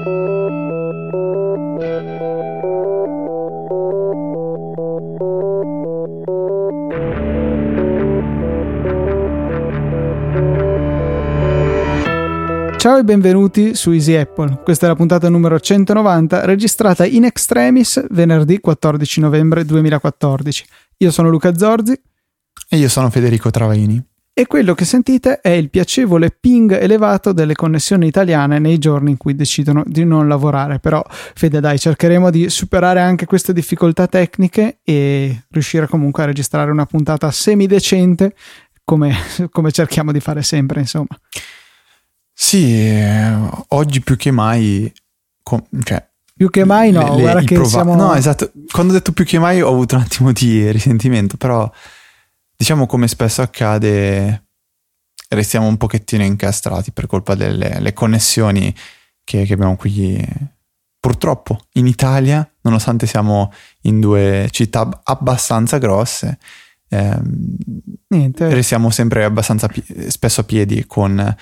Ciao e benvenuti su Easy Apple. Questa è la puntata numero 190, registrata in extremis venerdì 14 novembre 2014. Io sono Luca Zorzi. E io sono Federico Travaini. E quello che sentite è il piacevole ping elevato delle connessioni italiane nei giorni in cui decidono di non lavorare. Però, Fede, dai, cercheremo di superare anche queste difficoltà tecniche e riuscire comunque a registrare una puntata semidecente come, come cerchiamo di fare sempre, insomma. Sì, eh, oggi più che mai, com- cioè, più che mai no, le, guarda che prova- siamo... No, esatto, quando ho detto più che mai ho avuto un attimo di risentimento, però diciamo come spesso accade, restiamo un pochettino incastrati per colpa delle connessioni che, che abbiamo qui purtroppo in Italia, nonostante siamo in due città abbastanza grosse, ehm, Niente. restiamo sempre abbastanza pi- spesso a piedi con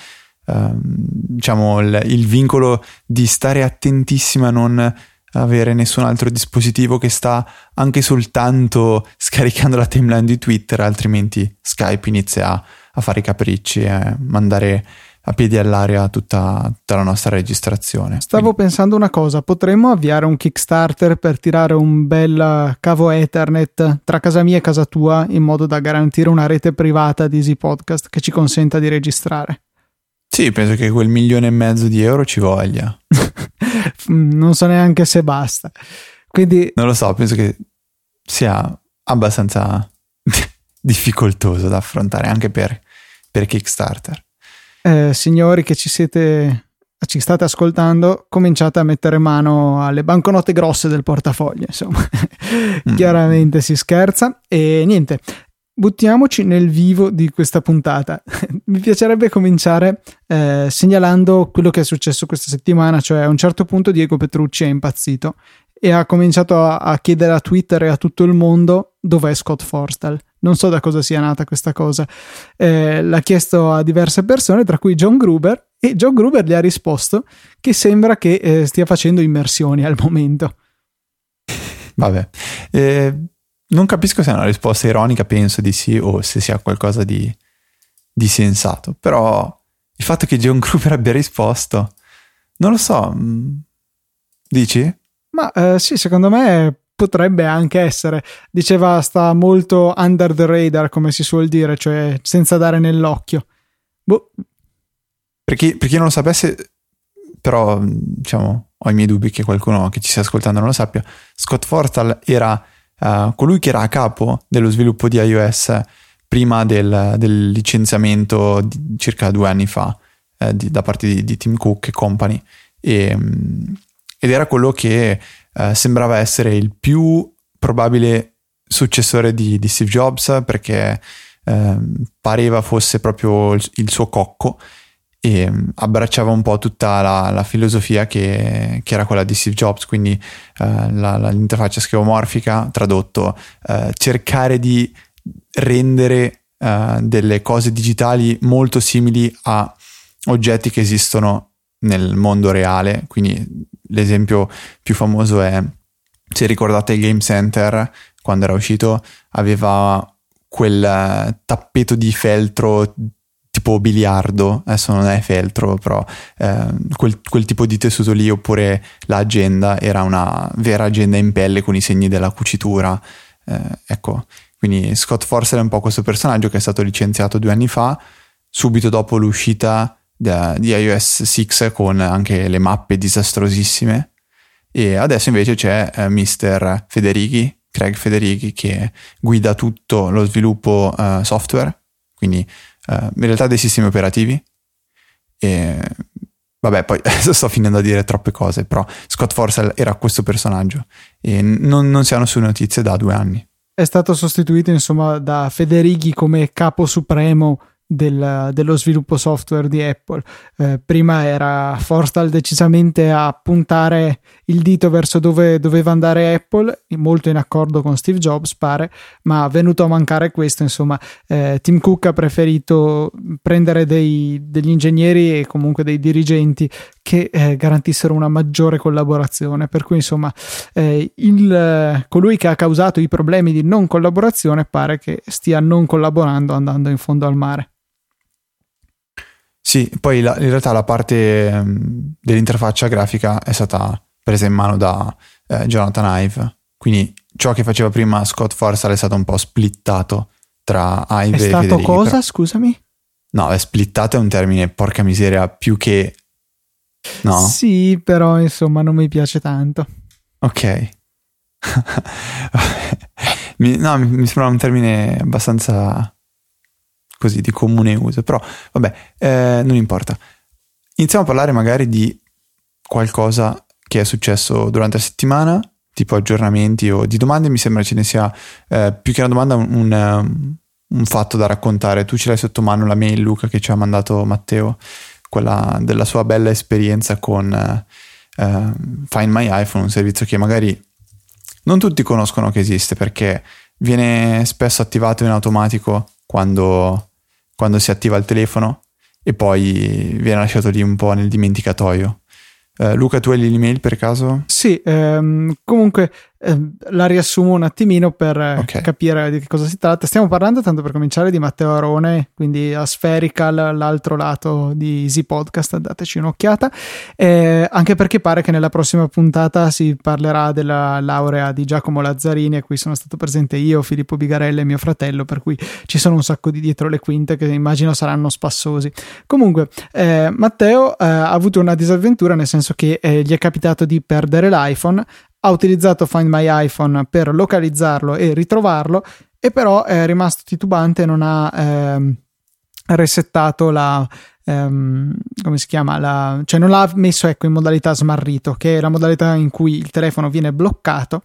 Ehm, diciamo il, il, vincolo di stare attentissimi a non avere nessun altro dispositivo che sta anche soltanto scaricando la timeline di Twitter, altrimenti Skype inizia a, a fare i capricci e mandare a piedi all'aria tutta, tutta la nostra registrazione. Stavo Quindi. pensando una cosa, potremmo avviare un Kickstarter per tirare un bel cavo Ethernet tra casa mia e casa tua in modo da garantire una rete privata di Easy Podcast che ci consenta di registrare. Sì, penso che quel milione e mezzo di euro ci voglia. non so neanche se basta. Quindi... Non lo so, penso che sia abbastanza difficoltoso da affrontare anche per, per Kickstarter. Eh, signori che ci siete ci state ascoltando, cominciate a mettere mano alle banconote grosse del portafoglio, insomma. mm. Chiaramente si scherza e niente buttiamoci nel vivo di questa puntata. Mi piacerebbe cominciare eh, segnalando quello che è successo questa settimana, cioè a un certo punto Diego Petrucci è impazzito e ha cominciato a, a chiedere a Twitter e a tutto il mondo dov'è Scott Forstall. Non so da cosa sia nata questa cosa. Eh, l'ha chiesto a diverse persone, tra cui John Gruber, e John Gruber gli ha risposto che sembra che eh, stia facendo immersioni al momento. Vabbè. Eh, non capisco se è una risposta ironica, penso di sì, o se sia qualcosa di, di sensato. Però il fatto che John Gruber abbia risposto, non lo so. Mm, dici? Ma eh, sì, secondo me potrebbe anche essere. Diceva sta molto under the radar, come si suol dire, cioè senza dare nell'occhio. Boh. Per chi, per chi non lo sapesse, però diciamo, ho i miei dubbi che qualcuno che ci stia ascoltando non lo sappia. Scott Forstall era uh, colui che era a capo dello sviluppo di iOS prima del, del licenziamento circa due anni fa eh, di, da parte di, di, Tim Cook e company. E, um, ed era quello che uh, sembrava essere il più probabile successore di, di Steve Jobs perché uh, pareva fosse proprio il, il suo cocco e mm, abbracciava un po' tutta la, la filosofia che, che, era quella di Steve Jobs, quindi eh, la, la, l'interfaccia schemomorfica, tradotto, eh, cercare di rendere eh, delle cose digitali molto simili a oggetti che esistono nel mondo reale, quindi l'esempio più famoso è, se ricordate il Game Center, quando era uscito, aveva quel eh, tappeto di feltro tipo biliardo, adesso non è feltro, però eh, quel, quel, tipo di tessuto lì, oppure l'agenda era una vera agenda in pelle con i segni della cucitura. Eh, ecco, quindi Scott Forster è un po' questo personaggio che è stato licenziato due anni fa, subito dopo l'uscita di iOS 6 con anche le mappe disastrosissime. E adesso invece c'è eh, Mr. Federighi, Craig Federighi, che guida tutto lo sviluppo uh, software, quindi in realtà dei sistemi operativi. E vabbè, poi sto finendo a dire troppe cose, però Scott Forcell era questo personaggio e non, non si hanno su notizie da due anni. È stato sostituito insomma da Federighi come capo supremo del, dello sviluppo software di Apple. Eh, prima era Forstall decisamente a puntare il dito verso dove doveva andare Apple, molto in accordo con Steve Jobs, pare, ma venuto a mancare questo, insomma, eh, Tim Cook ha preferito prendere dei, degli ingegneri e comunque dei dirigenti che eh, garantissero una maggiore collaborazione. Per cui, insomma, eh, il, colui che ha causato i problemi di non collaborazione pare che stia non collaborando andando in fondo al mare. Sì, poi la, in realtà la parte um, dell'interfaccia grafica è stata presa in mano da eh, Jonathan Ive, quindi ciò che faceva prima Scott Forstall è stato un po' splittato tra Ive e Federici. È stato cosa, però... scusami? No, è splittato è un termine, porca miseria, più che... No? Sì, però insomma non mi piace tanto. Ok. mi, no, mi, mi sembra un termine abbastanza così di comune uso, però vabbè, eh, non importa. Iniziamo a parlare magari di qualcosa che è successo durante la settimana, tipo aggiornamenti o di domande, mi sembra ce ne sia eh, più che una domanda un, un, un, fatto da raccontare. Tu ce l'hai sotto mano la mail Luca che ci ha mandato Matteo, quella della sua bella esperienza con eh, eh Find My iPhone, un servizio che magari non tutti conoscono che esiste perché viene spesso attivato in automatico quando quando si attiva il telefono e poi viene lasciato lì un po' nel dimenticatoio. Uh, Luca, tu hai l'email per caso? Sì, ehm, comunque eh, la riassumo un attimino per eh, okay. capire di che cosa si tratta. Stiamo parlando, tanto per cominciare, di Matteo Arone, quindi a Spherical, l'altro lato di Easy Podcast, dateci un'occhiata. Eh, anche perché pare che nella prossima puntata si parlerà della laurea di Giacomo Lazzarini, a cui sono stato presente io, Filippo Bigarella e mio fratello, per cui ci sono un sacco di dietro le quinte che immagino saranno spassosi. Comunque, eh, Matteo eh, ha avuto una disavventura, nel senso che eh, gli è capitato di perdere l'iPhone, ha utilizzato Find My iPhone per localizzarlo e ritrovarlo, e però è rimasto titubante e non ha ehm, resettato la, ehm, come si chiama, la, cioè non l'ha messo ecco, in modalità smarrito, che è la modalità in cui il telefono viene bloccato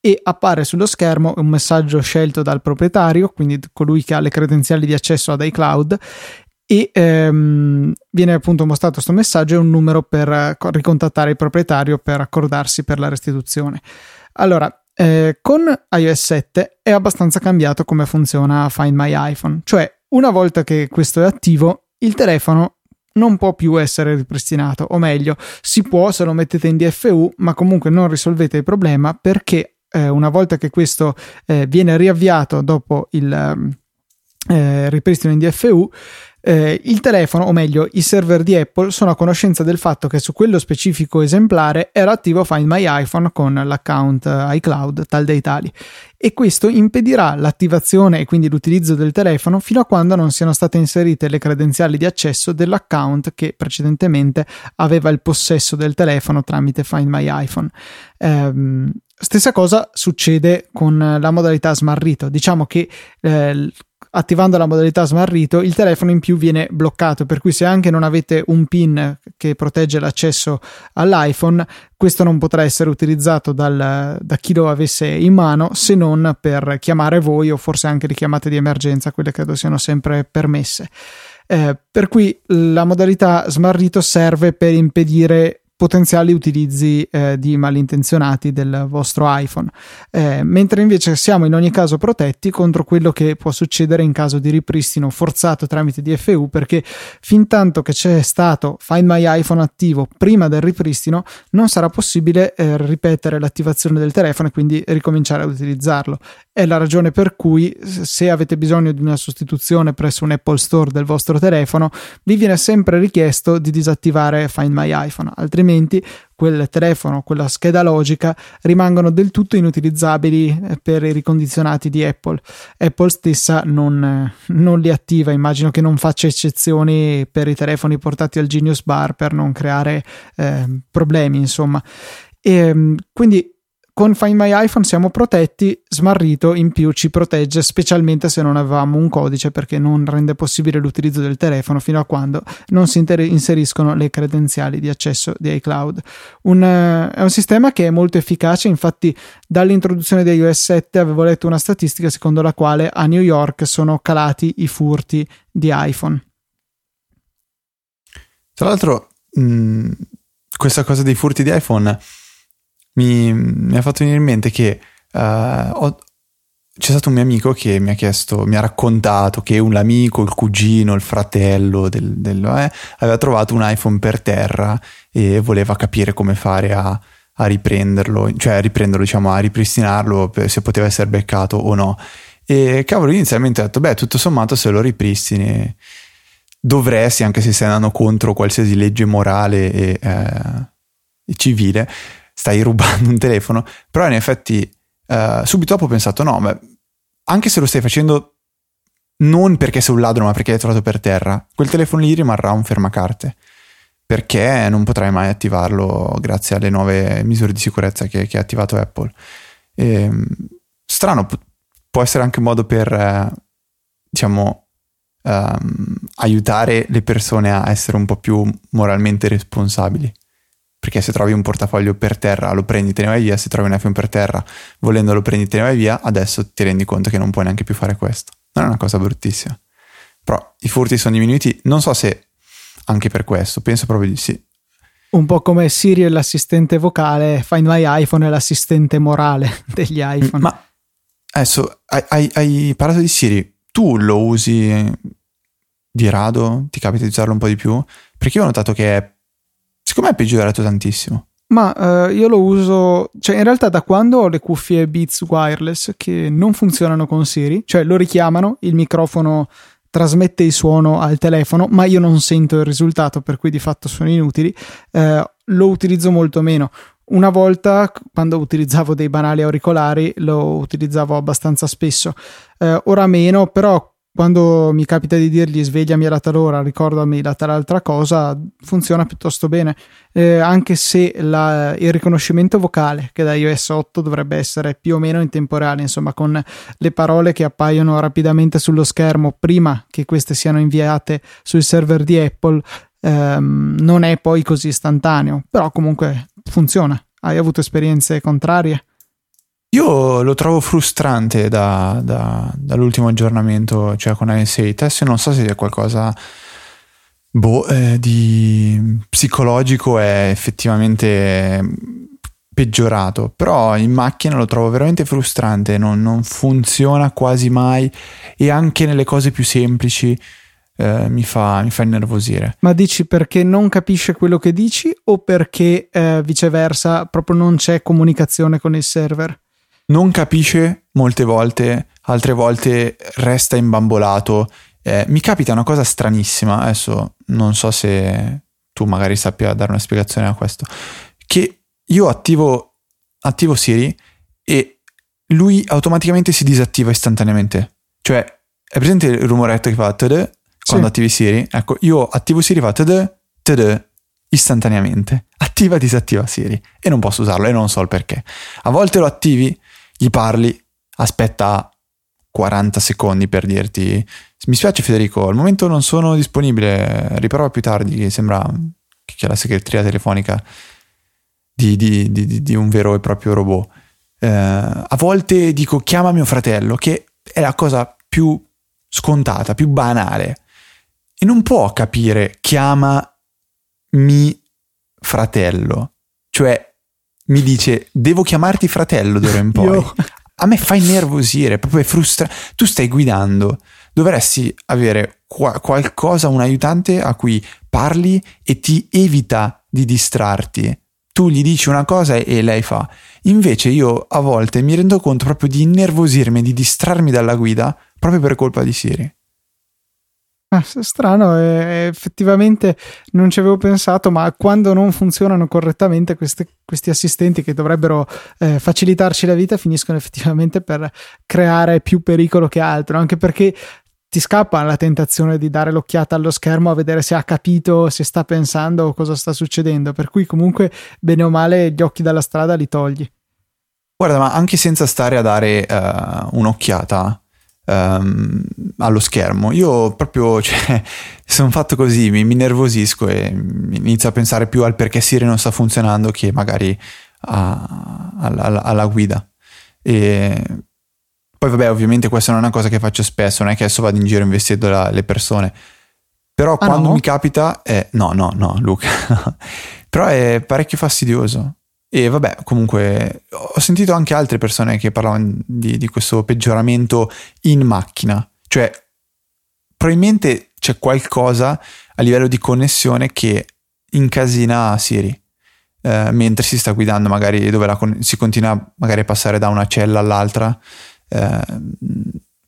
e appare sullo schermo un messaggio scelto dal proprietario, quindi colui che ha le credenziali di accesso ad iCloud e ehm, viene appunto mostrato questo messaggio e un numero per ricontattare il proprietario per accordarsi per la restituzione. Allora, eh, con iOS 7 è abbastanza cambiato come funziona Find My iPhone, cioè una volta che questo è attivo, il telefono non può più essere ripristinato, o meglio, si può se lo mettete in DFU, ma comunque non risolvete il problema perché eh, una volta che questo eh, viene riavviato dopo il ehm, eh, ripristino in DFU, eh, il telefono, o meglio i server di Apple, sono a conoscenza del fatto che su quello specifico esemplare era attivo Find My iPhone con l'account eh, iCloud tal dei tali e questo impedirà l'attivazione e quindi l'utilizzo del telefono fino a quando non siano state inserite le credenziali di accesso dell'account che precedentemente aveva il possesso del telefono tramite Find My iPhone. Eh, stessa cosa succede con la modalità smarrito. Diciamo che eh, attivando la modalità smarrito il telefono in più viene bloccato per cui se anche non avete un pin che protegge l'accesso all'iPhone questo non potrà essere utilizzato dal, da chi lo avesse in mano se non per chiamare voi o forse anche le chiamate di emergenza quelle credo siano sempre permesse. Eh, per cui la modalità smarrito serve per impedire potenziali utilizzi eh, di malintenzionati del vostro iPhone, eh, mentre invece siamo in ogni caso protetti contro quello che può succedere in caso di ripristino forzato tramite DFU perché fin tanto che c'è stato Find My iPhone attivo prima del ripristino non sarà possibile eh, ripetere l'attivazione del telefono e quindi ricominciare ad utilizzarlo. È la ragione per cui se avete bisogno di una sostituzione presso un Apple Store del vostro telefono vi viene sempre richiesto di disattivare Find My iPhone, altrimenti altrimenti quel telefono, quella scheda logica rimangono del tutto inutilizzabili eh, per i ricondizionati di Apple. Apple stessa non, eh, non, li attiva, immagino che non faccia eccezioni per i telefoni portati al Genius Bar per non creare eh, problemi, insomma. E, ehm, quindi con Find My iPhone siamo protetti, smarrito in più ci protegge specialmente se non avevamo un codice perché non rende possibile l'utilizzo del telefono fino a quando non si inter- inseriscono le credenziali di accesso di iCloud. Un, uh, è un sistema che è molto efficace, infatti dall'introduzione di iOS 7 avevo letto una statistica secondo la quale a New York sono calati i furti di iPhone. Tra l'altro, mh, mm, questa cosa dei furti di iPhone mi, mi ha fatto venire in mente che uh, ho, c'è stato un mio amico che mi ha chiesto, mi ha raccontato che un amico, il cugino, il fratello del, del, eh, aveva trovato un iPhone per terra e voleva capire come fare a, a riprenderlo, cioè a riprenderlo, diciamo, a ripristinarlo se poteva essere beccato o no. E cavolo, inizialmente ho detto, beh, tutto sommato se lo ripristini dovresti, anche se stai andando contro qualsiasi legge morale e, eh, e civile, stai rubando un telefono, però in effetti eh, subito dopo ho pensato, no, ma anche se lo stai facendo non perché sei un ladro, ma perché l'hai trovato per terra, quel telefono lì rimarrà un fermacarte. Perché non potrai mai attivarlo grazie alle nuove misure di sicurezza che, che ha attivato Apple. E, ehm, strano, può essere anche un modo per, eh, diciamo, um, aiutare le persone a essere un po' più moralmente responsabili. Perché se trovi un portafoglio per terra, lo prendi, te ne vai via. Se trovi un iPhone per terra, volendo lo prendi, te ne vai via. Adesso ti rendi conto che non puoi neanche più fare questo. Non è una cosa bruttissima. Però i furti sono diminuiti. Non so se anche per questo, penso proprio di sì. Un po' come Siri è l'assistente vocale, Find My iPhone è l'assistente morale degli iPhone. Ma adesso hai, hai, hai parlato di Siri. Tu lo usi di rado? Ti capita di usarlo un po' di più? Perché io ho notato che è Secondo me è peggiorato tantissimo. Ma uh, io lo uso, cioè in realtà da quando ho le cuffie Beats wireless che non funzionano con Siri, cioè lo richiamano, il microfono trasmette il suono al telefono, ma io non sento il risultato, per cui di fatto sono inutili, uh, lo utilizzo molto meno. Una volta, quando utilizzavo dei banali auricolari, lo utilizzavo abbastanza spesso. Uh, ora meno, però quando mi capita di dirgli svegliami alla talora, ricordami la tal'altra cosa, funziona piuttosto bene, eh, anche se la, il riconoscimento vocale che da iOS 8 dovrebbe essere più o meno in tempo reale, insomma con le parole che appaiono rapidamente sullo schermo prima che queste siano inviate sul server di Apple, ehm, non è poi così istantaneo, però comunque funziona. Hai avuto esperienze contrarie? Io lo trovo frustrante da, da, dall'ultimo aggiornamento, cioè con iOS 8. Adesso non so se sia qualcosa boh, eh, di psicologico è effettivamente peggiorato, però in macchina lo trovo veramente frustrante, non, non funziona quasi mai e anche nelle cose più semplici eh, mi, fa, mi, fa, innervosire. Ma dici perché non capisce quello che dici o perché eh, viceversa proprio non c'è comunicazione con il server? Non capisce molte volte, altre volte resta imbambolato. Eh, mi capita una cosa stranissima, adesso non so se tu magari sappia dare una spiegazione a questo, che io attivo, attivo Siri e lui automaticamente si disattiva istantaneamente. Cioè, è presente il rumoretto che fa td quando sì. attivi Siri? Ecco, io attivo Siri fa td td istantaneamente. Attiva disattiva Siri e non posso usarlo e non so il perché. A volte lo attivi gli parli, aspetta 40 secondi per dirti mi spiace Federico, al momento non sono disponibile, riprovo più tardi, sembra che la segreteria telefonica di, di, di, di un vero e proprio robot. Eh, a volte dico chiama mio fratello, che è la cosa più scontata, più banale. E non può capire chiama mi fratello. Cioè mi dice devo chiamarti fratello d'ora in poi. Io... A me fa innervosire, proprio è frustrante. Tu stai guidando, dovresti avere qua- qualcosa, un aiutante a cui parli e ti evita di distrarti. Tu gli dici una cosa e lei fa. Invece io a volte mi rendo conto proprio di innervosirmi, di distrarmi dalla guida proprio per colpa di Siri. Ah, strano, eh, effettivamente non ci avevo pensato, ma quando non funzionano correttamente queste, questi assistenti che dovrebbero eh, facilitarci la vita finiscono effettivamente per creare più pericolo che altro, anche perché ti scappa la tentazione di dare l'occhiata allo schermo a vedere se ha capito, se sta pensando o cosa sta succedendo, per cui comunque bene o male gli occhi dalla strada li togli. Guarda, ma anche senza stare a dare uh, un'occhiata, um, allo schermo. Io proprio cioè, sono fatto così, mi, mi nervosisco e inizio a pensare più al perché Siri non sta funzionando che magari a, alla, alla, guida. E poi vabbè, ovviamente questa non è una cosa che faccio spesso, non è che adesso vado in giro investendo la, le persone. Però ah quando no? mi capita, è... no, no, no, Luca. Però è parecchio fastidioso. E vabbè, comunque ho sentito anche altre persone che parlavano di, di questo peggioramento in macchina. Cioè, probabilmente c'è qualcosa a livello di connessione che incasina Siri. Eh, mentre si sta guidando, magari dove con- si continua magari a passare da una cella all'altra, eh,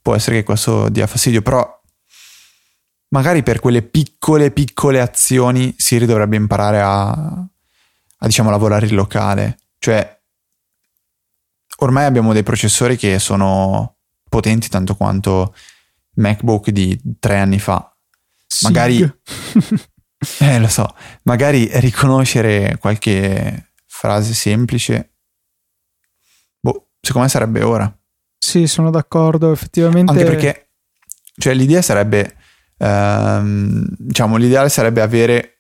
può essere che questo dia fastidio, però magari per quelle piccole, piccole azioni Siri dovrebbe imparare a, a diciamo lavorare in locale. Cioè, ormai abbiamo dei processori che sono potenti tanto quanto MacBook di tre anni fa. Magari, eh, lo so, magari riconoscere qualche frase semplice, boh, secondo me sarebbe ora. Sì, sono d'accordo, effettivamente. Anche perché, cioè, l'idea sarebbe, ehm, diciamo, l'ideale sarebbe avere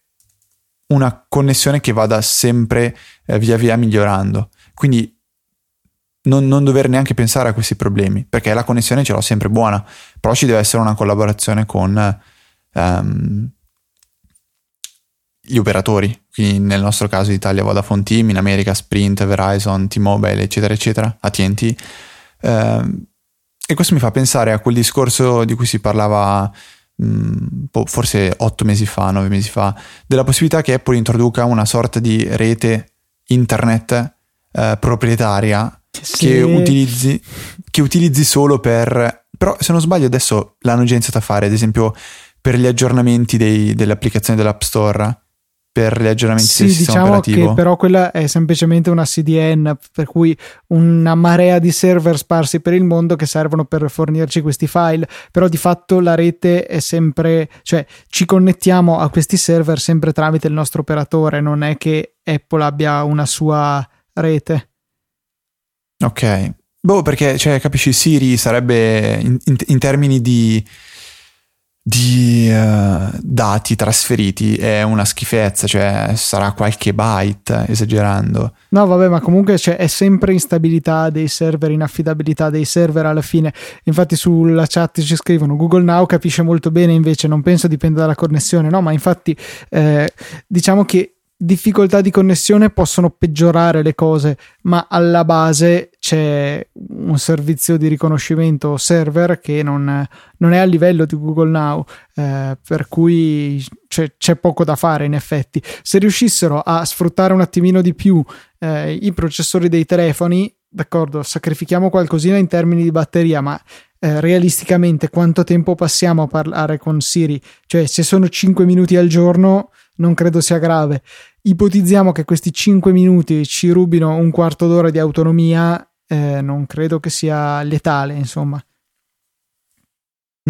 una connessione che vada sempre eh, via via migliorando. Quindi non, non, dover neanche pensare a questi problemi, perché la connessione ce l'ho sempre buona, però ci deve essere una collaborazione con um, gli operatori, quindi nel nostro caso Italia Vodafone Team, in America Sprint, Verizon, T-Mobile, eccetera, eccetera, AT&T. Um, e questo mi fa pensare a quel discorso di cui si parlava Mm, forse otto mesi fa, nove mesi fa, della possibilità che Apple introduca una sorta di rete internet eh, proprietaria sì. che, utilizzi, che utilizzi solo per... Però se non sbaglio adesso l'hanno già iniziato a fare, ad esempio per gli aggiornamenti dei, delle applicazioni dell'App Store per gli aggiornamenti sì, del sistema diciamo operativo. Che però quella è semplicemente una CDN, per cui una marea di server sparsi per il mondo che servono per fornirci questi file, però di fatto la rete è sempre, cioè ci connettiamo a questi server sempre tramite il nostro operatore, non è che Apple abbia una sua rete. Ok. Boh, perché, cioè, capisci, Siri sarebbe in, in, in termini di di uh, dati trasferiti è una schifezza, cioè sarà qualche byte esagerando. No, vabbè, ma comunque cioè, è sempre instabilità dei server, inaffidabilità dei server alla fine. Infatti sulla chat ci scrivono Google Now capisce molto bene, invece non penso dipenda dalla connessione, no, ma infatti eh, diciamo che difficoltà di connessione possono peggiorare le cose, ma alla base c'è un servizio di riconoscimento server che non, non è a livello di Google Now, eh, per cui c'è, c'è, poco da fare in effetti. Se riuscissero a sfruttare un attimino di più eh, i processori dei telefoni, d'accordo, sacrifichiamo qualcosina in termini di batteria, ma eh, realisticamente quanto tempo passiamo a parlare con Siri? Cioè, se sono 5 minuti al giorno, non credo sia grave ipotizziamo che questi 5 minuti ci rubino un quarto d'ora di autonomia, eh, non credo che sia letale, insomma.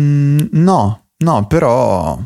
Mm, no, no, però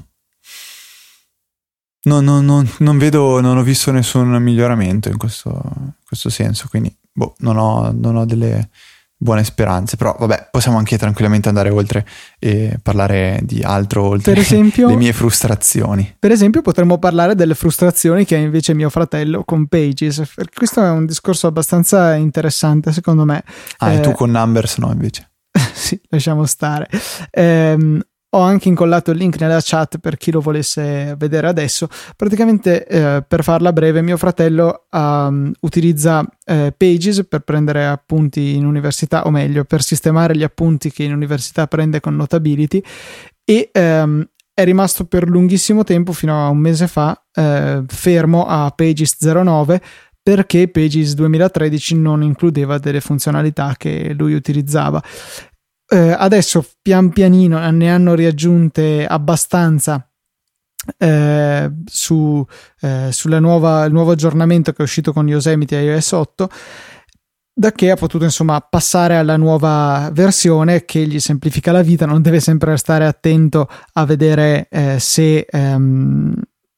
no, no, no, non vedo, non ho visto nessun miglioramento in questo, questo senso, quindi boh, non, ho, non ho delle buone speranze, però vabbè, possiamo anche tranquillamente andare oltre e parlare di altro oltre per esempio, le mie frustrazioni. Per esempio potremmo parlare delle frustrazioni che ha invece mio fratello con Pages, perché questo è un discorso abbastanza interessante secondo me. Ah, eh, e tu con Numbers no invece? sì, lasciamo stare. Eh, ho anche incollato il link nella chat per chi lo volesse vedere adesso. Praticamente, eh, per farla breve, mio fratello um, utilizza eh, Pages per prendere appunti in università, o meglio, per sistemare gli appunti che in università prende con Notability e um, è rimasto per lunghissimo tempo, fino a un mese fa, eh, fermo a Pages 09 perché Pages 2013 non includeva delle funzionalità che lui utilizzava eh, adesso pian pianino ne hanno riaggiunte abbastanza eh, su, eh, il nuovo aggiornamento che è uscito con Yosemite iOS 8 da che ha potuto insomma passare alla nuova versione che gli semplifica la vita non deve sempre stare attento a vedere eh, se ehm,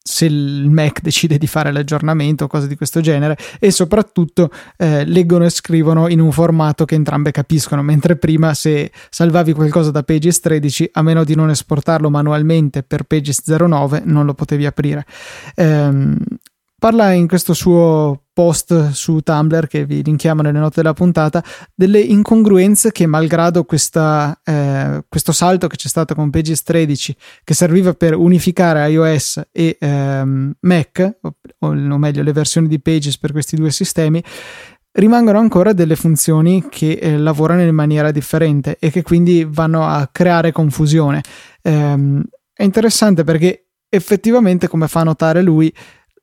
se il Mac decide di fare l'aggiornamento o cose di questo genere e soprattutto eh, leggono e scrivono in un formato che entrambe capiscono mentre prima se salvavi qualcosa da Pages 13 a meno di non esportarlo manualmente per Pages 09 non lo potevi aprire. Ehm, parla in questo suo post su Tumblr che vi linkiamo nelle note della puntata, delle incongruenze che malgrado questa, eh, questo salto che c'è stato con Pages 13 che serviva per unificare iOS e ehm, Mac, o, o meglio le versioni di Pages per questi due sistemi, rimangono ancora delle funzioni che eh, lavorano in maniera differente e che quindi vanno a creare confusione. Ehm, è interessante perché effettivamente, come fa notare lui,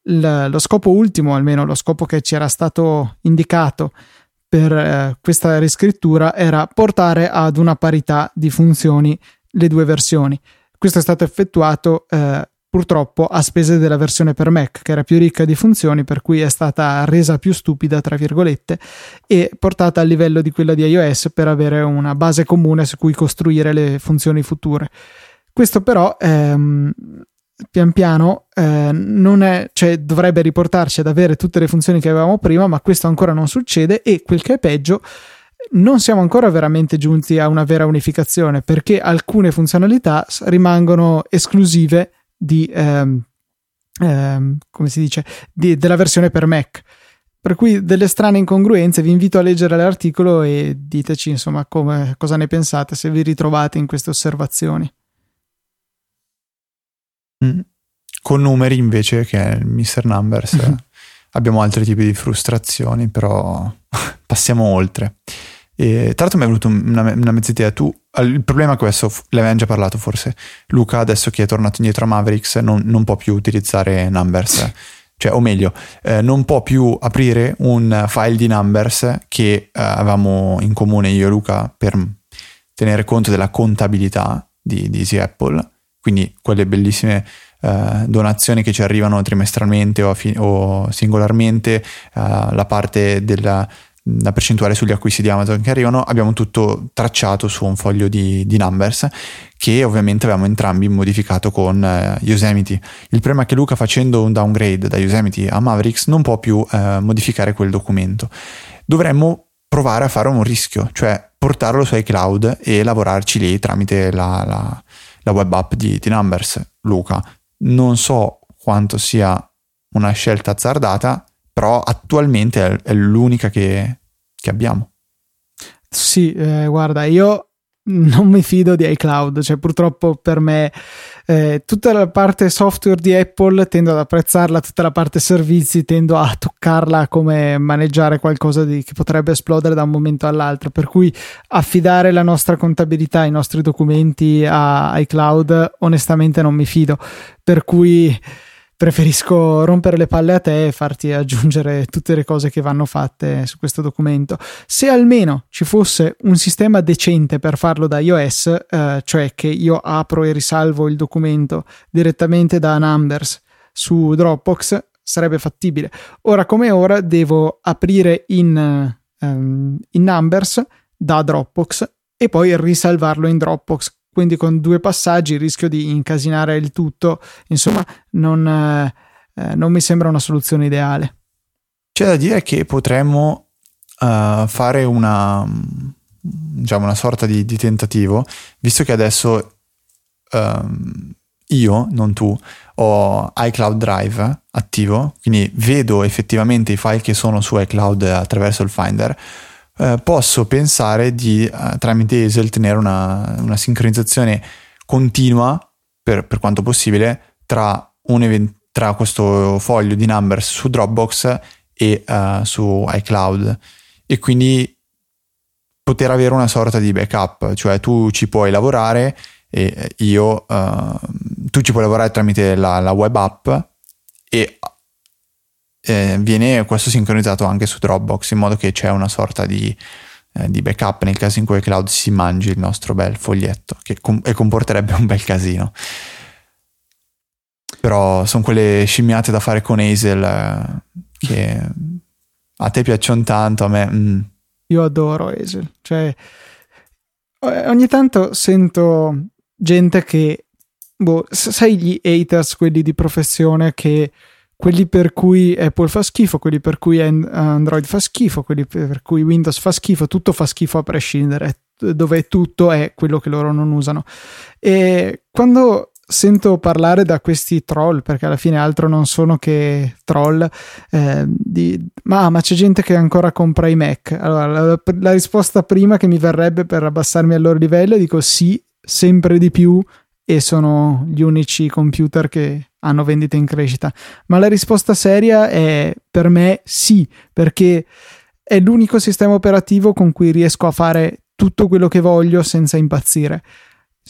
l- lo scopo ultimo, almeno lo scopo che ci era stato indicato per eh, questa riscrittura, era portare ad una parità di funzioni le due versioni. Questo è stato effettuato eh, purtroppo a spese della versione per Mac, che era più ricca di funzioni, per cui è stata resa più stupida, tra virgolette, e portata al livello di quella di iOS per avere una base comune su cui costruire le funzioni future. Questo però ehm, pian piano eh, è, cioè, dovrebbe riportarci ad avere tutte le funzioni che avevamo prima, ma questo ancora non succede e quel che è peggio non siamo ancora veramente giunti a una vera unificazione perché alcune funzionalità rimangono esclusive di ehm, ehm, come si dice di, della versione per Mac. Per cui delle strane incongruenze vi invito a leggere l'articolo e diteci insomma come, cosa ne pensate se vi ritrovate in queste osservazioni Mm. Con numeri invece, che è il Mr. Numbers, mm-hmm. abbiamo altri tipi di frustrazioni, però passiamo oltre. E, tra l'altro mi è venuta una, una mezza idea. Tu, il problema è questo, l'avevamo già parlato forse. Luca, adesso che è tornato indietro a Mavericks, non, non può più utilizzare Numbers. cioè, o meglio, eh, non può più aprire un file di Numbers che eh, avevamo in comune io e Luca per tenere conto della contabilità di, di Easy Apple quindi quelle bellissime uh, donazioni che ci arrivano trimestralmente o, fi- o singolarmente, uh, la parte della la percentuale sugli acquisti di Amazon che arrivano, abbiamo tutto tracciato su un foglio di, di numbers che ovviamente avevamo entrambi modificato con uh, Yosemite. Il problema è che Luca facendo un downgrade da Yosemite a Mavericks non può più uh, modificare quel documento. Dovremmo provare a fare un rischio, cioè portarlo su iCloud e lavorarci lì tramite la, la la web app di, di Numbers, Luca. Non so quanto sia una scelta azzardata, però attualmente è, è l'unica che, che, abbiamo. Sì, eh, guarda, io non mi fido di iCloud, cioè purtroppo per me eh, tutta la parte software di Apple tendo ad apprezzarla, tutta la parte servizi tendo a toccarla come maneggiare qualcosa di, che potrebbe esplodere da un momento all'altro, per cui affidare la nostra contabilità, i nostri documenti a iCloud onestamente non mi fido, per cui preferisco rompere le palle a te e farti aggiungere tutte le cose che vanno fatte su questo documento. Se almeno ci fosse un sistema decente per farlo da iOS, eh, cioè che io apro e risalvo il documento direttamente da Numbers su Dropbox, sarebbe fattibile. Ora come ora devo aprire in, um, in Numbers da Dropbox e poi risalvarlo in Dropbox quindi con due passaggi rischio di incasinare il tutto, insomma non, eh, eh, non mi sembra una soluzione ideale. C'è da dire che potremmo uh, fare una, diciamo, una sorta di, di tentativo, visto che adesso um, io, non tu, ho iCloud Drive attivo, quindi vedo effettivamente i file che sono su iCloud attraverso il Finder eh, posso pensare di eh, tramite Easel tenere una, una sincronizzazione continua per, per, quanto possibile tra, event- tra, questo foglio di numbers su Dropbox e uh, su iCloud. E quindi poter avere una sorta di backup, cioè tu ci puoi lavorare e io uh, tu ci puoi lavorare tramite la, la web app e eh, viene questo sincronizzato anche su Dropbox in modo che c'è una sorta di, eh, di backup nel caso in cui iCloud si mangi il nostro bel foglietto che com- e comporterebbe un bel casino però sono quelle scimmiate da fare con Hazel eh, che a te piacciono tanto a me mm. io adoro Hazel cioè ogni tanto sento gente che boh, sai gli haters quelli di professione che quelli per cui Apple fa schifo, quelli per cui Android fa schifo, quelli per cui Windows fa schifo, tutto fa schifo a prescindere, dove tutto è quello che loro non usano. E quando sento parlare da questi troll, perché alla fine altro non sono che troll, eh, di, ma, ma, c'è gente che ancora compra i Mac. Allora, la, la, risposta prima che mi verrebbe per abbassarmi al loro livello, dico sì, sempre di più, e sono gli unici computer che hanno vendite in crescita. Ma la risposta seria è per me sì, perché è l'unico sistema operativo con cui riesco a fare tutto quello che voglio senza impazzire.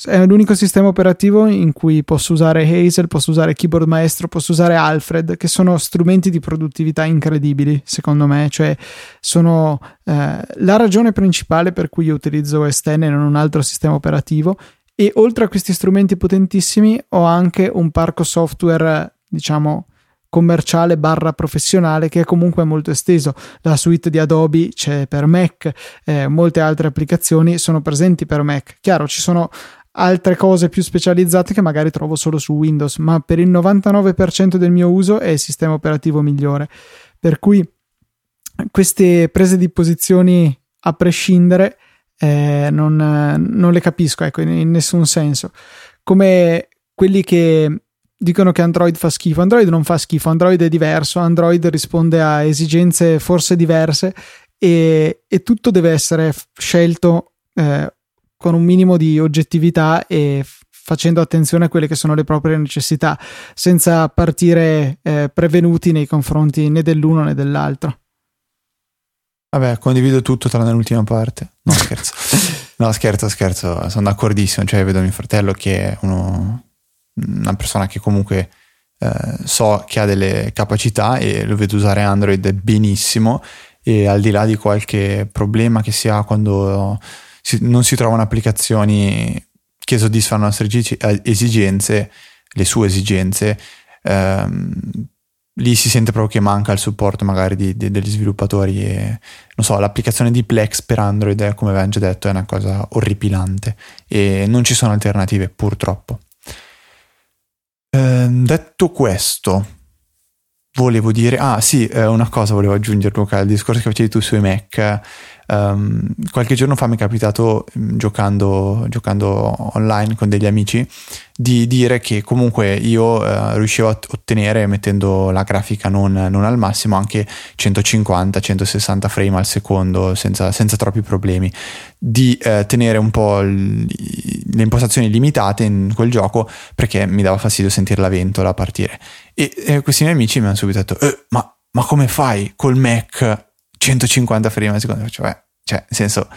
È l'unico sistema operativo in cui posso usare Hazel, posso usare Keyboard Maestro, posso usare Alfred, che sono strumenti di produttività incredibili, secondo me. Cioè, sono eh, la ragione principale per cui io utilizzo OS X e non un altro sistema operativo. E oltre a questi strumenti potentissimi, ho anche un parco software, diciamo, commerciale barra professionale che è comunque molto esteso. La suite di Adobe c'è per Mac, eh, molte altre applicazioni sono presenti per Mac. Chiaro, ci sono altre cose più specializzate che magari trovo solo su Windows, ma per il 99% del mio uso è il sistema operativo migliore. Per cui queste prese di posizioni a prescindere eh, non, non, le capisco, ecco, in, in nessun senso. Come quelli che dicono che Android fa schifo. Android non fa schifo, Android è diverso, Android risponde a esigenze forse diverse e, e tutto deve essere scelto eh, con un minimo di oggettività e facendo attenzione a quelle che sono le proprie necessità, senza partire eh, prevenuti nei confronti né dell'uno né dell'altro. Vabbè, condivido tutto tranne l'ultima parte. No, scherzo. no, scherzo, scherzo. Sono d'accordissimo. Cioè, vedo mio fratello che è uno, una persona che comunque eh, so che ha delle capacità e lo vedo usare Android benissimo. E al di là di qualche problema che si ha quando si, non si trovano applicazioni che soddisfano le nostre eh, esigenze, le sue esigenze, ehm, lì si sente proprio che manca il supporto magari di, di, degli sviluppatori e non so, l'applicazione di Plex per Android, come avevamo già detto, è una cosa orripilante e non ci sono alternative purtroppo. Eh, detto questo, volevo dire, ah sì, eh, una cosa volevo aggiungere Luca, il discorso che facevi tu sui Mac Um, qualche giorno fa mi è capitato, mm, giocando, giocando, online con degli amici, di dire che comunque io uh, riuscivo a ottenere, mettendo la grafica non, non al massimo, anche 150-160 frame al secondo senza, senza troppi problemi, di uh, tenere un po' l- le impostazioni limitate in quel gioco perché mi dava fastidio sentire la ventola partire. E, e questi miei amici mi hanno subito detto, eh, ma, ma come fai col Mac 150 frame al secondo. Cioè, cioè, nel senso,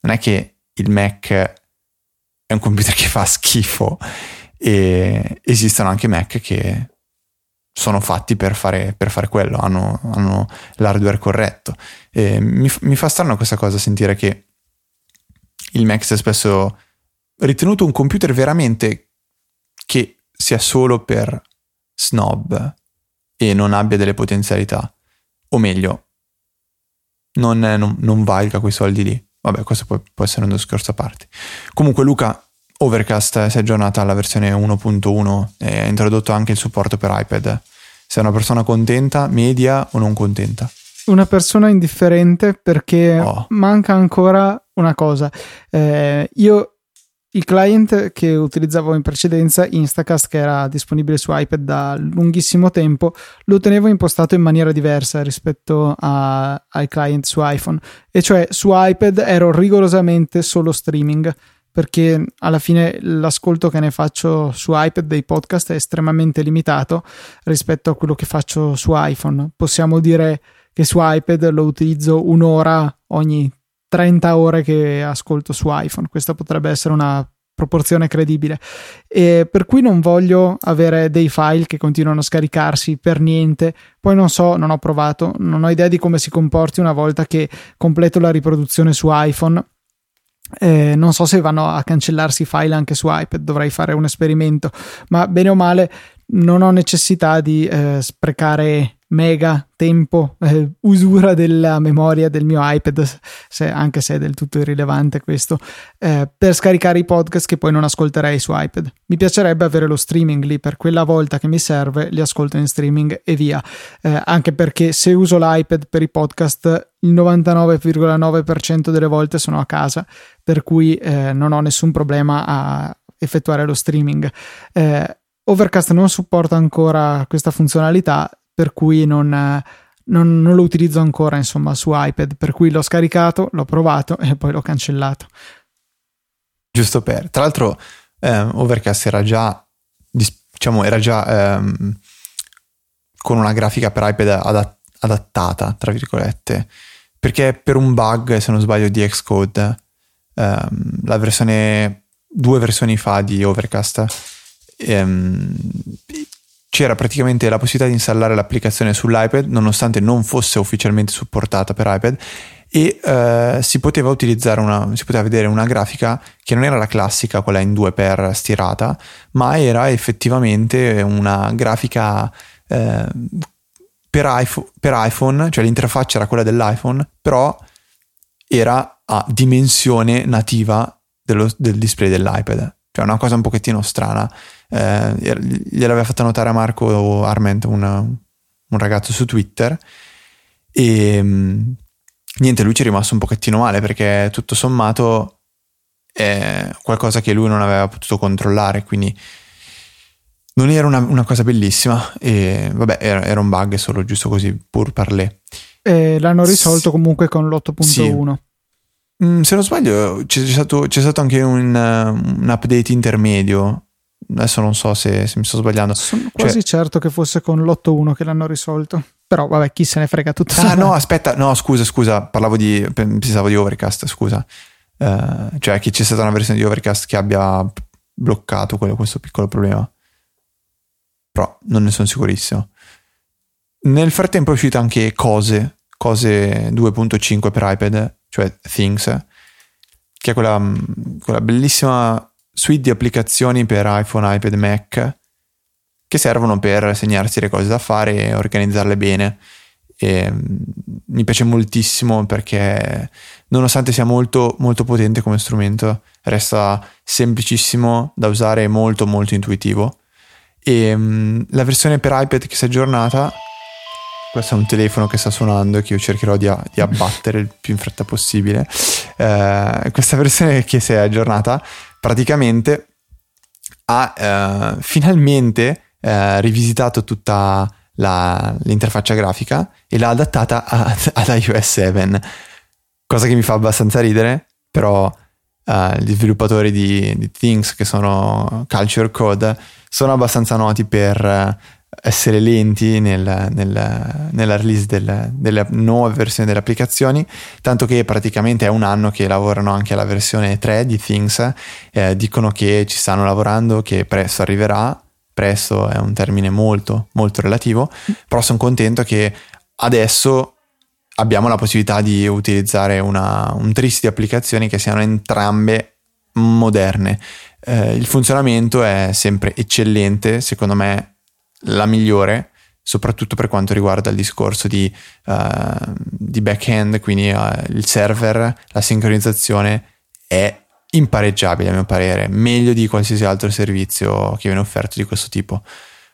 non è che il Mac è un computer che fa schifo e esistono anche Mac che sono fatti per fare, per fare quello, hanno, hanno, l'hardware corretto. Mi, mi fa strano questa cosa sentire che il Mac sia spesso ritenuto un computer veramente che sia solo per snob e non abbia delle potenzialità. O meglio, non, non, non valga quei soldi lì. Vabbè, questo può, può, essere un discorso a parte. Comunque, Luca, Overcast si è aggiornata alla versione 1.1 e ha introdotto anche il supporto per iPad. Sei una persona contenta, media o non contenta? Una persona indifferente perché oh. manca ancora una cosa. Eh, io il client che utilizzavo in precedenza, Instacast, che era disponibile su iPad da lunghissimo tempo, lo tenevo impostato in maniera diversa rispetto a, al client su iPhone. E cioè su iPad ero rigorosamente solo streaming, perché alla fine l'ascolto che ne faccio su iPad dei podcast è estremamente limitato rispetto a quello che faccio su iPhone. Possiamo dire che su iPad lo utilizzo un'ora ogni 30 ore che ascolto su iPhone. Questa potrebbe essere una proporzione credibile. E per cui non voglio avere dei file che continuano a scaricarsi per niente. Poi non so, non ho provato, non ho idea di come si comporti una volta che completo la riproduzione su iPhone. Eh, non so se vanno a cancellarsi i file anche su iPad, dovrei fare un esperimento, ma bene o male non ho necessità di eh, sprecare mega tempo, eh, usura della memoria del mio iPad, se, anche se è del tutto irrilevante questo, eh, per scaricare i podcast che poi non ascolterei su iPad. Mi piacerebbe avere lo streaming lì, per quella volta che mi serve li ascolto in streaming e via, eh, anche perché se uso l'iPad per i podcast il 99,9% delle volte sono a casa, per cui eh, non ho nessun problema a effettuare lo streaming. Eh, Overcast non supporta ancora questa funzionalità, per cui non, non, non, lo utilizzo ancora insomma su iPad, per cui l'ho scaricato, l'ho provato e poi l'ho cancellato. Giusto per. Tra l'altro eh, Overcast era già, diciamo, era già ehm, con una grafica per iPad adat- adattata, tra virgolette, perché per un bug, se non sbaglio, di Xcode, ehm, la versione, due versioni fa di Overcast, ehm, c'era praticamente la possibilità di installare l'applicazione sull'iPad nonostante non fosse ufficialmente supportata per iPad e eh, si poteva utilizzare una, si poteva vedere una grafica che non era la classica, quella in 2x stirata, ma era effettivamente una grafica eh, per, iPhone, cioè l'interfaccia era quella dell'iPhone, però era a dimensione nativa dello, del display dell'iPad, cioè una cosa un pochettino strana. Eh, gliel'aveva fatta notare a Marco Arment, una, un ragazzo su Twitter, e mm, niente, lui ci è rimasto un pochettino male perché tutto sommato è qualcosa che lui non aveva potuto controllare, quindi non era una, una cosa bellissima e vabbè era, era, un bug solo giusto così pur parlé. E l'hanno risolto comunque con l'8.1. Sì. Mm, se non sbaglio c'è stato, c'è stato anche un, un, update intermedio. Adesso non so se, se mi sto sbagliando. Sono cioè, quasi certo che fosse con l'8.1 che l'hanno risolto. Però vabbè, chi se ne frega tutto. Ah no, aspetta, no scusa, scusa, parlavo di, pensavo di Overcast, scusa. Uh, cioè che c'è stata una versione di Overcast che abbia bloccato quello, questo piccolo problema. Però non ne sono sicurissimo. Nel frattempo è uscita anche Cose, Cose 2.5 per iPad, cioè Things, che è quella, quella bellissima suite di applicazioni per iPhone, iPad, Mac che servono per segnarsi le cose da fare e organizzarle bene. E mm, mi piace moltissimo perché nonostante sia molto molto potente come strumento resta semplicissimo da usare e molto molto intuitivo e um, la versione per iPad che si è aggiornata questo è un telefono che sta suonando e che io cercherò di, di abbattere il più in fretta possibile uh, questa versione che si è aggiornata praticamente ha uh, finalmente eh, rivisitato tutta la, l'interfaccia grafica e l'ha adattata ad iOS 7, cosa che mi fa abbastanza ridere, però eh, gli sviluppatori di, di, Things, che sono Culture Code, sono abbastanza noti per eh, essere lenti nel, nel, nella release del, delle nuove versioni delle applicazioni, tanto che praticamente è un anno che lavorano anche alla versione 3 di Things, eh, dicono che ci stanno lavorando, che presto arriverà presto è un termine molto, molto relativo, però sono contento che adesso abbiamo la possibilità di utilizzare una, un tris di applicazioni che siano entrambe moderne. Eh, il funzionamento è sempre eccellente, secondo me la migliore, soprattutto per quanto riguarda il discorso di, uh, di back-end, quindi uh, il server, la sincronizzazione è impareggiabile a mio parere, meglio di qualsiasi altro servizio che viene offerto di questo tipo.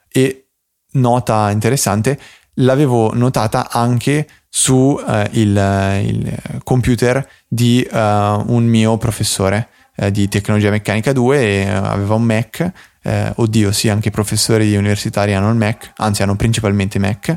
E nota interessante, l'avevo notata anche su uh, il, il, computer di un mio professore di tecnologia meccanica 2 e aveva un Mac. Oddio, sì, anche i professori universitari hanno il Mac, anzi hanno principalmente Mac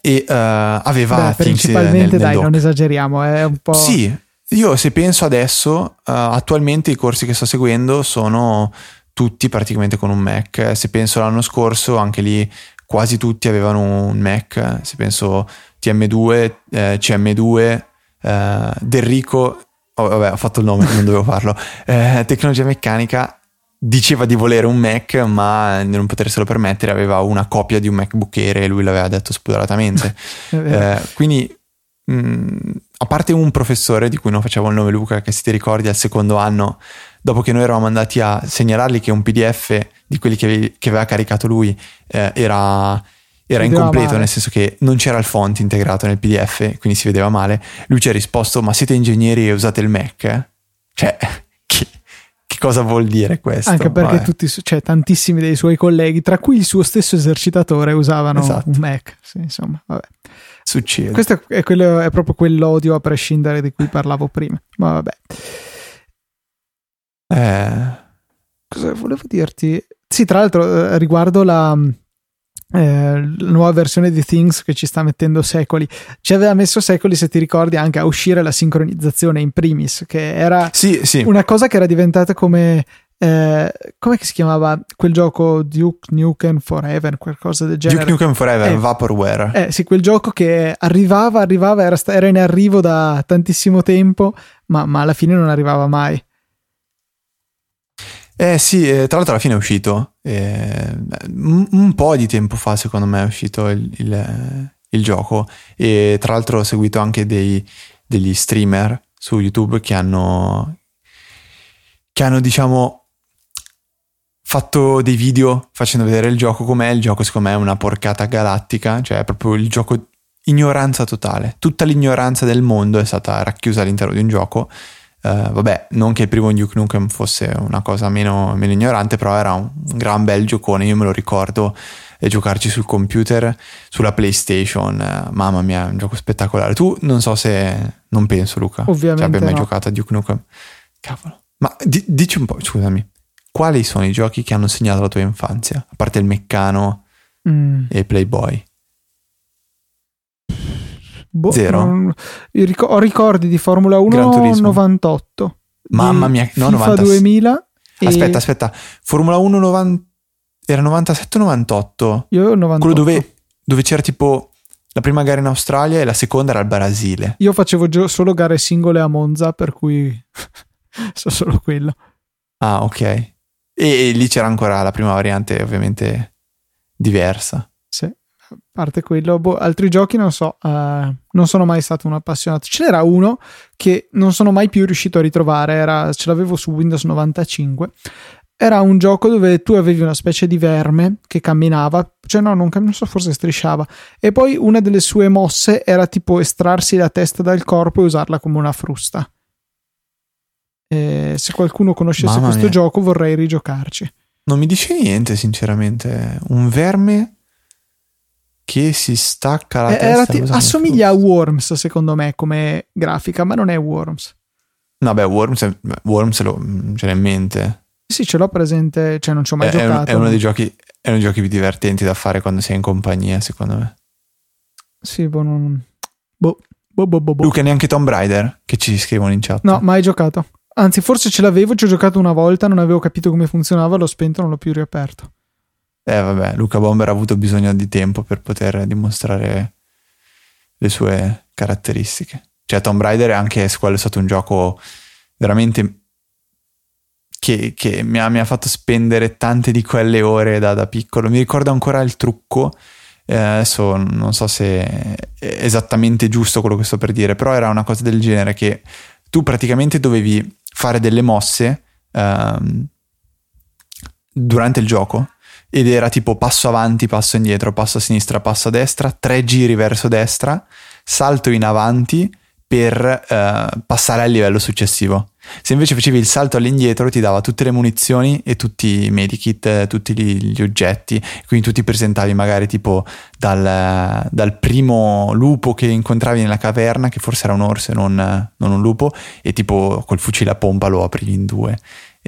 e aveva Beh, principalmente nel, nel dai doc. non esageriamo è un po' sì io se penso adesso, uh, attualmente i corsi che sto seguendo sono tutti praticamente con un Mac. Se penso l'anno scorso, anche lì quasi tutti avevano un Mac. Se penso TM2, eh, CM2, eh, Derrico, oh, vabbè ho fatto il nome, non dovevo farlo, eh, tecnologia meccanica, diceva di volere un Mac ma non poterselo permettere, aveva una copia di un MacBook Air e lui l'aveva detto spudoratamente. eh, quindi mh, mm, a parte un professore di cui non facevo il nome Luca, che se ti ricordi al secondo anno, dopo che noi eravamo andati a segnalargli che un PDF di quelli che, avevi, che aveva caricato lui eh, era, era incompleto, male. nel senso che non c'era il font integrato nel PDF, quindi si vedeva male, lui ci ha risposto: Ma siete ingegneri e usate il Mac? Cioè, che cosa vuol dire questo? Anche perché tutti, cioè, tantissimi dei suoi colleghi, tra cui il suo stesso esercitatore, usavano esatto. un Mac. Sì, insomma, vabbè succede. Questo è, quello, è proprio quell'odio a prescindere di cui parlavo prima. Ma vabbè. Eh. Cosa volevo dirti? Sì, tra l'altro, eh, riguardo la, eh, la nuova versione di Things che ci sta mettendo secoli, ci aveva messo secoli, se ti ricordi, anche a uscire la sincronizzazione in primis, che era sì, sì. una cosa che era diventata come eh, come si chiamava quel gioco Duke Nukem Forever, qualcosa del genere? Duke Nukem Forever, eh, Vaporware. Eh sì, quel gioco che arrivava, arrivava, era, era in arrivo da tantissimo tempo, ma, ma, alla fine non arrivava mai. Eh sì, eh, tra l'altro alla fine è uscito, eh, un, un, po' di tempo fa secondo me è uscito il, il, il gioco e tra l'altro ho seguito anche dei, degli streamer su YouTube che hanno, che hanno diciamo fatto dei video facendo vedere il gioco com'è. Il gioco, secondo me, è una porcata galattica, cioè è proprio il gioco ignoranza totale. Tutta l'ignoranza del mondo è stata racchiusa all'interno di un gioco. Uh, vabbè, non che il primo Duke Nukem fosse una cosa meno, meno ignorante, però era un, un, gran bel giocone. Io me lo ricordo e giocarci sul computer, sulla PlayStation. Uh, mamma mia, è un gioco spettacolare. Tu non so se. Non penso, Luca. Ovviamente. Abbia mai no. giocato a Duke Nukem. Cavolo. Ma di, dici un po', scusami quali sono i giochi che hanno segnato la tua infanzia? A parte il Meccano mm. e Playboy. Boh, Zero. Non, ho ricordi di Formula 1 98. Mamma mia, no, FIFA 90. 2000. Aspetta, e... aspetta. Formula 1 90... era 97 o 98? Io ero 98. Quello dove, dove c'era tipo la prima gara in Australia e la seconda era al Brasile. Io facevo gio- solo gare singole a Monza, per cui so solo quello. Ah, ok. E, lì c'era ancora la prima variante, ovviamente diversa. A parte quello, boh, altri giochi non so, uh, non sono mai stato un appassionato. Ce n'era uno che non sono mai più riuscito a ritrovare, era, ce l'avevo su Windows 95. Era un gioco dove tu avevi una specie di verme che camminava, cioè no, non, non so, forse strisciava. E poi una delle sue mosse era tipo estrarsi la testa dal corpo e usarla come una frusta. Eh, se qualcuno conoscesse questo gioco vorrei rigiocarci. Non mi dice niente, sinceramente. Un verme che si stacca la Eh, testa. usando assomiglia a. Worms, secondo me, come grafica, ma non è Worms. No, beh, Worms, è- Worms lo, ce l'ho in mente. Sì, ce l'ho presente, cioè non ci ho mai È, è un- giocato. è uno dei giochi, è uno dei giochi più divertenti da fare quando sei in compagnia, secondo me. Sì, boh, non... boh, boh, boh, boh, boh. Luca, neanche Tomb Raider, che ci scrivono in chat. No, mai giocato. Anzi, forse ce l'avevo, ci ho giocato una volta, non avevo capito come funzionava, l'ho spento, non l'ho più riaperto. Eh, vabbè, Luca Bomber ha avuto bisogno di tempo per poter dimostrare le sue caratteristiche. Cioè, Tomb Raider anche quello è stato un gioco veramente che, che mi, ha, mi ha fatto spendere tante di quelle ore da, da piccolo. Mi ricordo ancora il trucco. eh, adesso non so se è esattamente giusto quello che sto per dire, però era una cosa del genere che tu praticamente dovevi fare delle mosse ehm, durante il gioco ed era tipo passo avanti, passo indietro, passo a sinistra, passo a destra, tre giri verso destra, salto in avanti per eh, passare al livello successivo. Se invece facevi il salto all'indietro ti dava tutte le munizioni e tutti i medikit, eh, tutti gli, gli oggetti, quindi tu ti presentavi magari tipo dal, dal primo lupo che incontravi nella caverna, che forse era un orso e non, non un lupo, e tipo col fucile a pompa lo aprivi in due.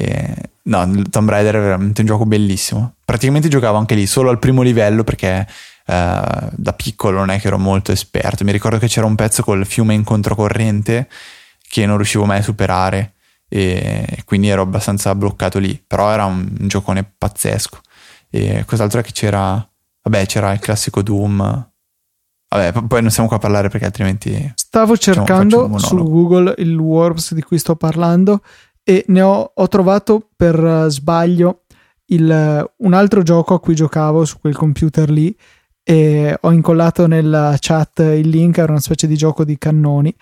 E, no, Tomb Raider è veramente un gioco bellissimo. Praticamente giocavo anche lì solo al primo livello perché eh, da piccolo non è che ero molto esperto. Mi ricordo che c'era un pezzo col fiume in controcorrente che non riuscivo mai a superare e quindi ero abbastanza bloccato lì. Però era un, un giocone pazzesco. E cos'altro è che c'era? Vabbè, c'era il classico Doom. Vabbè, poi non siamo qua a parlare perché altrimenti Stavo cercando facciamo un su. Google il Worms di cui sto parlando e ne ho, ho trovato per eh, sbaglio il, eh, un altro gioco a cui giocavo su quel computer lì e ho incollato nella chat il link, era una specie di gioco di cannoni.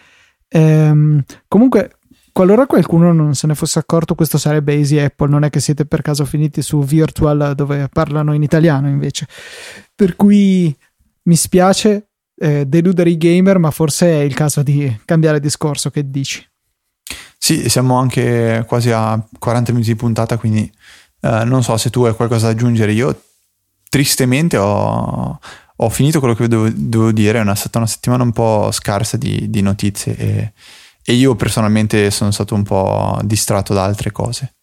Ehm, comunque, qualora qualcuno non se ne fosse accorto, questo sarebbe Easy Apple, non è che siete per caso finiti su Virtual dove parlano in italiano invece. Per cui mi spiace eh, deludere i gamer, ma forse è il caso di cambiare discorso, che dici? Sì, siamo anche quasi a 40 minuti di puntata, quindi eh, non so se tu hai qualcosa da aggiungere. Io tristemente ho, ho finito quello che dovevo, dovevo dire, è una- stata una settimana un po' scarsa di, di notizie e, e io personalmente sono stato un po' distratto da altre cose.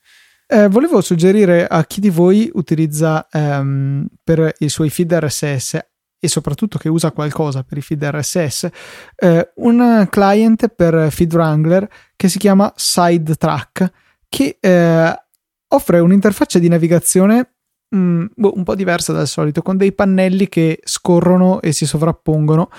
Eh, volevo suggerire a chi di voi utilizza ehm, per i suoi feed RSS e soprattutto che usa qualcosa per i feed RSS, eh, un client per feed wrangler che si chiama Sidetrack, che eh, offre un'interfaccia di navigazione mh, mm, boh, un po' diversa dal solito, con dei pannelli che scorrono e si sovrappongono.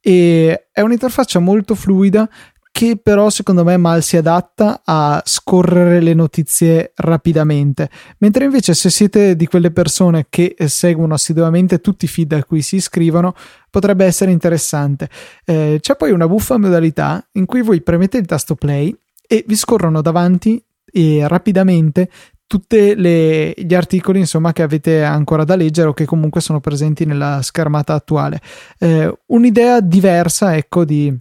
E è un'interfaccia molto fluida che però secondo me mal si adatta a scorrere le notizie rapidamente, mentre invece se siete di quelle persone che seguono assiduamente tutti i feed a cui si iscrivono, potrebbe essere interessante. Eh, c'è poi una buffa modalità in cui voi premete il tasto play e vi scorrono davanti e rapidamente tutti gli articoli insomma, che avete ancora da leggere o che comunque sono presenti nella schermata attuale. Eh, un'idea diversa ecco di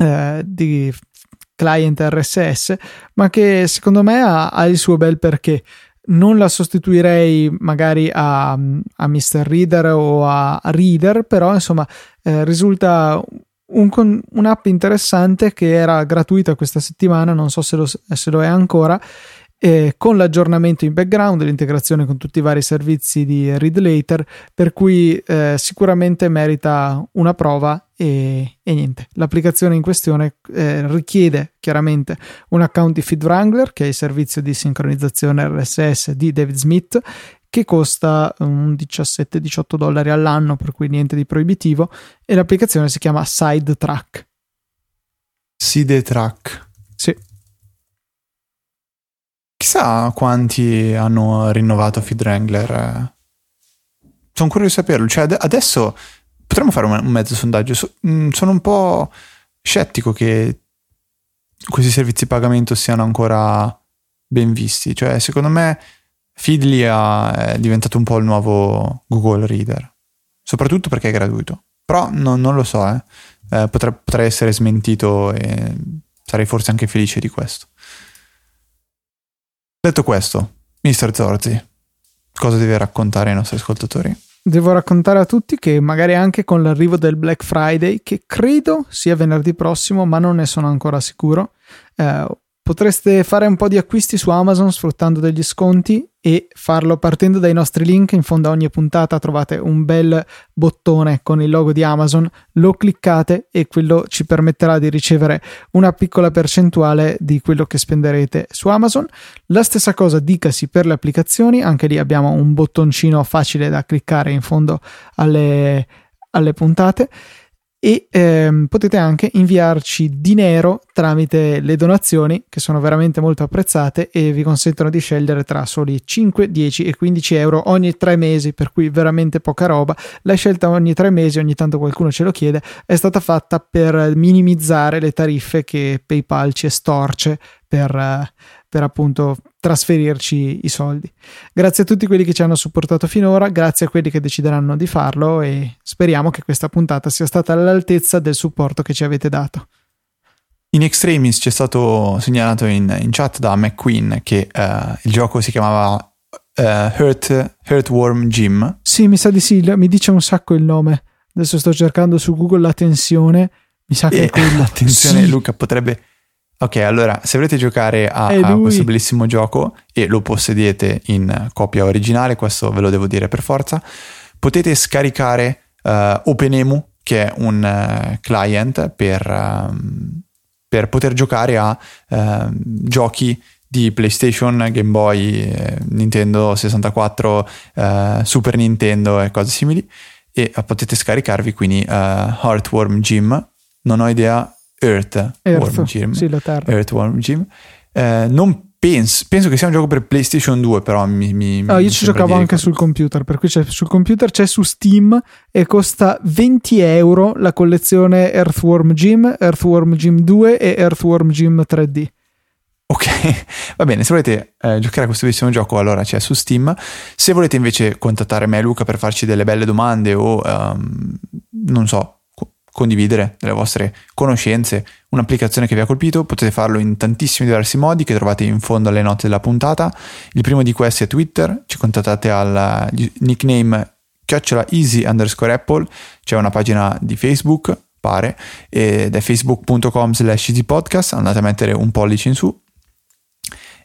eh, di client RSS, ma che secondo me ha, ha, il suo bel perché. Non la sostituirei magari a, a Mr. Reader o a, Reader, però insomma eh, risulta un, un'app interessante che era gratuita questa settimana, non so se lo, se lo è ancora, eh, con l'aggiornamento in background, l'integrazione con tutti i vari servizi di Read Later, per cui eh, sicuramente merita una prova e, e, niente. L'applicazione in questione eh, richiede chiaramente un account di Feed Wrangler, che è il servizio di sincronizzazione RSS di David Smith, che costa un 17-18 dollari all'anno, per cui niente di proibitivo, e l'applicazione si chiama Sidetrack. Sidetrack. Sì. Chissà quanti hanno rinnovato Feed Wrangler. Sono curioso di saperlo. Cioè, adesso potremmo fare un mezzo sondaggio. Mm, sono un po' scettico che questi servizi di pagamento siano ancora ben visti. Cioè, secondo me, Feedly è diventato un po' il nuovo Google Reader. Soprattutto perché è gratuito. Però no, non lo so, eh. Eh, potrei, potrei essere smentito e sarei forse anche felice di questo. Detto questo, mister Zorzi, cosa deve raccontare ai nostri ascoltatori? Devo raccontare a tutti che magari anche con l'arrivo del Black Friday, che credo sia venerdì prossimo, ma non ne sono ancora sicuro, eh, Potreste fare un po' di acquisti su Amazon sfruttando degli sconti e farlo partendo dai nostri link. In fondo a ogni puntata trovate un bel bottone con il logo di Amazon, lo cliccate e quello ci permetterà di ricevere una piccola percentuale di quello che spenderete su Amazon. La stessa cosa dicasi per le applicazioni, anche lì abbiamo un bottoncino facile da cliccare in fondo alle, alle puntate e ehm, potete anche inviarci dinero tramite le donazioni che sono veramente molto apprezzate e vi consentono di scegliere tra soli 5, 10 e 15 euro ogni tre mesi per cui veramente poca roba. La scelta ogni tre mesi ogni tanto qualcuno ce lo chiede è stata fatta per minimizzare le tariffe che PayPal ci estorce per, per appunto trasferirci i soldi. Grazie a tutti quelli che ci hanno supportato finora, grazie a quelli che decideranno di farlo e speriamo che questa puntata sia stata all'altezza del supporto che ci avete dato. In extremis ci è stato segnalato in, in chat da McQueen che uh, il gioco si chiamava uh, Hurt, Hurtworm Gym. Sì, mi sa di sì, mi dice un sacco il nome. Adesso sto cercando su Google la tensione. Mi sa che e, è quello. Attenzione, sì. Luca potrebbe Ok, allora se volete giocare a, a, questo bellissimo gioco e lo possedete in copia originale, questo ve lo devo dire per forza, potete scaricare uh, OpenEMU, che è un uh, client per, uh, per, poter giocare a ehm, giochi di PlayStation, Game Boy, eh, Nintendo 64, Super Nintendo e cose simili. E potete scaricarvi quindi Heartworm Gym. Non ho idea Earth, Earth Gym. Sì, la terra. Earthworm Gym. Eh, non penso, penso che sia un gioco per PlayStation 2, però mi. mi ah, io ci giocavo anche sul computer, per cui c'è, sul computer c'è su Steam e costa 20 euro la collezione Earthworm Gym, Earthworm Gym 2 e Earthworm Gym 3D. Ok, va bene, se volete eh, giocare a questo bellissimo gioco allora c'è su Steam, se volete invece contattare me e Luca per farci delle belle domande o um, non so, condividere delle vostre conoscenze, un'applicazione che vi ha colpito, potete farlo in tantissimi diversi modi che trovate in fondo alle note della puntata. Il primo di questi è Twitter, ci contattate al nickname chiocciola easy underscore apple, c'è una pagina di Facebook, pare, ed è facebook.com slash easypodcast, andate a mettere un pollice in su.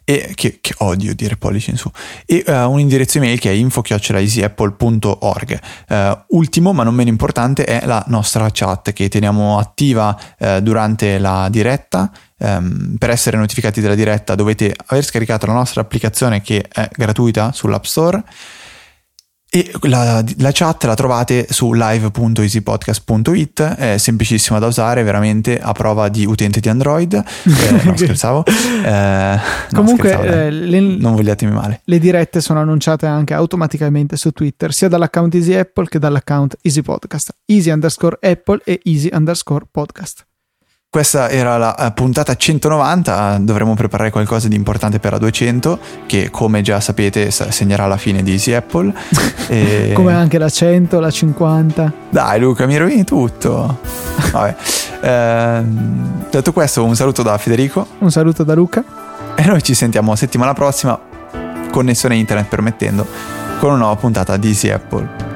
E che, che odio dire pollice in su. E uh, un indirizzo email che è info-easyapple.org uh, ultimo ma non meno importante è la nostra chat che teniamo attiva uh, durante la diretta. Um, per essere notificati della diretta dovete aver scaricato la nostra applicazione che è gratuita sull'App Store e la, la, chat la trovate su live.easypodcast.it, è semplicissima da usare, veramente a prova di utente di Android. Eh, no, scherzavo. Eh, Comunque, no, scherzavo, eh, le, non vogliatemi male. Le dirette sono annunciate anche automaticamente su Twitter, sia dall'account Easy Apple che dall'account Easy Podcast. Easy underscore Apple e Easy underscore Podcast. Questa era la eh, puntata 190, dovremo preparare qualcosa di importante per la 200 che come già sapete segnerà la fine di Easy Apple. e... come anche la 100, la 50. Dai Luca, mi rovini tutto. Vabbè. Eh, detto questo un saluto da Federico. Un saluto da Luca. E noi ci sentiamo settimana prossima, connessione internet permettendo, con una nuova puntata di Easy Apple.